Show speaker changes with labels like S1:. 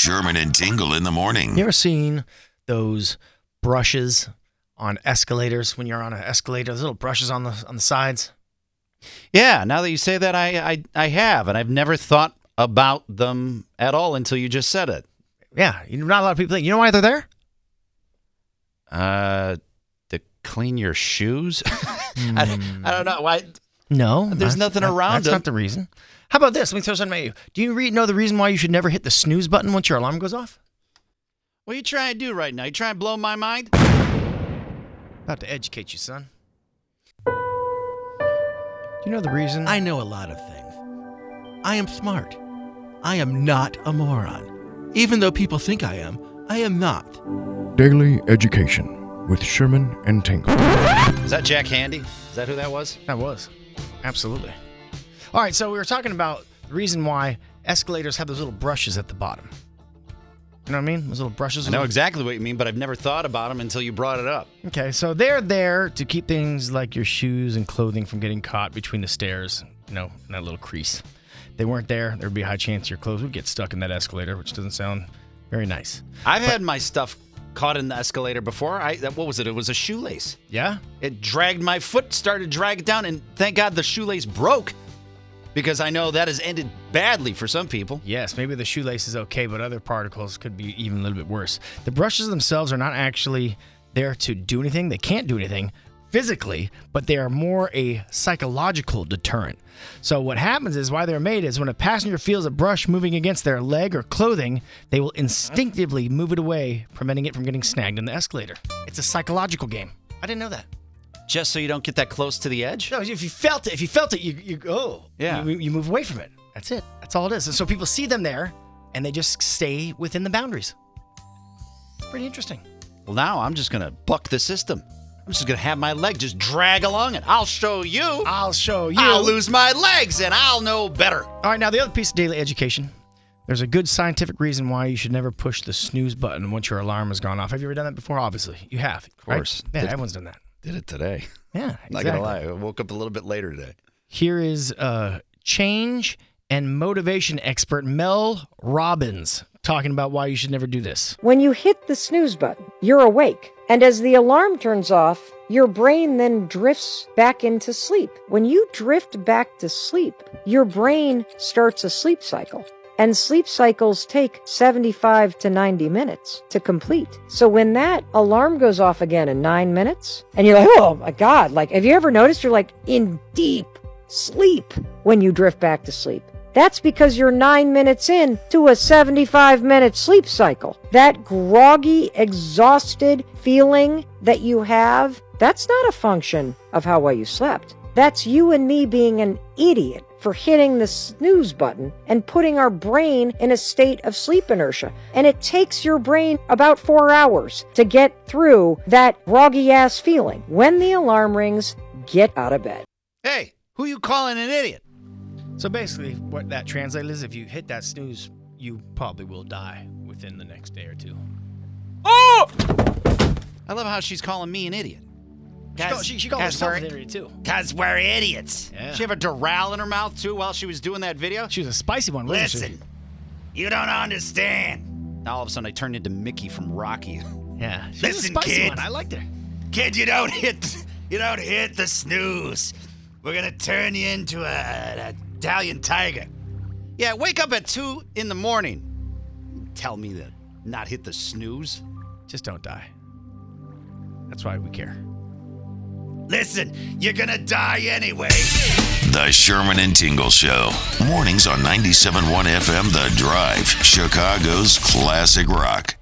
S1: Sherman and Tingle in the morning.
S2: You ever seen those brushes on escalators when you're on an escalator? Those little brushes on the on the sides.
S3: Yeah, now that you say that, I, I I have, and I've never thought about them at all until you just said it.
S2: Yeah, you know, not a lot of people think. You know why they're there?
S3: Uh, to clean your shoes. I, don't- I don't know why.
S2: No,
S3: There's
S2: that's
S3: nothing
S2: not-
S3: around
S2: That's
S3: them.
S2: not the reason. How about this? Let me throw something at you. Do you re- know the reason why you should never hit the snooze button once your alarm goes off?
S3: What are you trying to do right now? You trying to blow my mind?
S2: About to educate you, son. Do you know the reason?
S4: I know a lot of things. I am smart. I am not a moron. Even though people think I am, I am not.
S5: Daily Education with Sherman and Tingle.
S3: Is that Jack Handey? Is that who that was?
S2: That was. Absolutely. All right, so we were talking about the reason why escalators have those little brushes at the bottom. You know what I mean? Those little brushes.
S3: I know exactly what you mean, but I've never thought about them until you brought it up.
S2: Okay, so they're there to keep things like your shoes and clothing from getting caught between the stairs, you know, in that little crease. If they weren't there, there'd be a high chance your clothes would get stuck in that escalator, which doesn't sound very nice.
S3: I've had my stuff caught in the escalator before. I that, what was it? It was a shoelace.
S2: Yeah?
S3: It dragged my foot, started to drag it down, and thank God the shoelace broke because I know that has ended badly for some people.
S2: Yes, maybe the shoelace is okay, but other particles could be even a little bit worse. The brushes themselves are not actually there to do anything. They can't do anything physically, but they are more a psychological deterrent. So what happens is why they're made is when a passenger feels a brush moving against their leg or clothing, they will instinctively move it away, preventing it from getting snagged in the escalator. It's a psychological game. I didn't know that.
S3: Just so you don't get that close to the edge.
S2: No, if you felt it, if you felt it, you you go.
S3: Yeah.
S2: You, you move away from it. That's it. That's all it is. And so people see them there, and they just stay within the boundaries. It's Pretty interesting.
S3: Well, now I'm just gonna buck the system. I'm just gonna have my leg just drag along it. I'll show you.
S2: I'll show you.
S3: I'll lose my legs and I'll know better.
S2: All right, now the other piece of daily education. There's a good scientific reason why you should never push the snooze button once your alarm has gone off. Have you ever done that before? Obviously, you have. Of
S3: course.
S2: Yeah,
S3: Did-
S2: everyone's done that.
S3: Did it today.
S2: Yeah,
S3: Not gonna lie, I woke up a little bit later today.
S2: Here is uh, change and motivation expert Mel Robbins talking about why you should never do this.
S6: When you hit the snooze button, you're awake. And as the alarm turns off, your brain then drifts back into sleep. When you drift back to sleep, your brain starts a sleep cycle. And sleep cycles take 75 to 90 minutes to complete. So when that alarm goes off again in nine minutes, and you're like, oh my God, like, have you ever noticed you're like in deep sleep when you drift back to sleep? That's because you're nine minutes in to a 75 minute sleep cycle. That groggy, exhausted feeling that you have, that's not a function of how well you slept. That's you and me being an idiot for hitting the snooze button and putting our brain in a state of sleep inertia. And it takes your brain about four hours to get through that groggy ass feeling. When the alarm rings, get out of bed.
S3: Hey, who you calling an idiot?
S2: So basically, what that translates is if you hit that snooze, you probably will die within the next day or two. Oh!
S3: I love how she's calling me an idiot.
S2: She- she called
S3: guys,
S2: herself an idiot, too.
S3: Cause we're idiots.
S2: Yeah.
S3: She have a Doral in her mouth too while she was doing that video.
S2: She was a spicy one, wasn't
S3: Listen, you don't understand. Now all of a sudden I turned into Mickey from Rocky.
S2: Yeah. She was a
S3: Listen,
S2: spicy
S3: kid.
S2: one. I liked her.
S3: Kid, you don't hit, you don't hit the snooze. We're gonna turn you into a, an Italian tiger. Yeah, wake up at two in the morning. Tell me to not hit the snooze.
S2: Just don't die. That's why we care.
S3: Listen, you're gonna die anyway.
S1: The Sherman and Tingle Show. Mornings on 97.1 FM The Drive, Chicago's classic rock.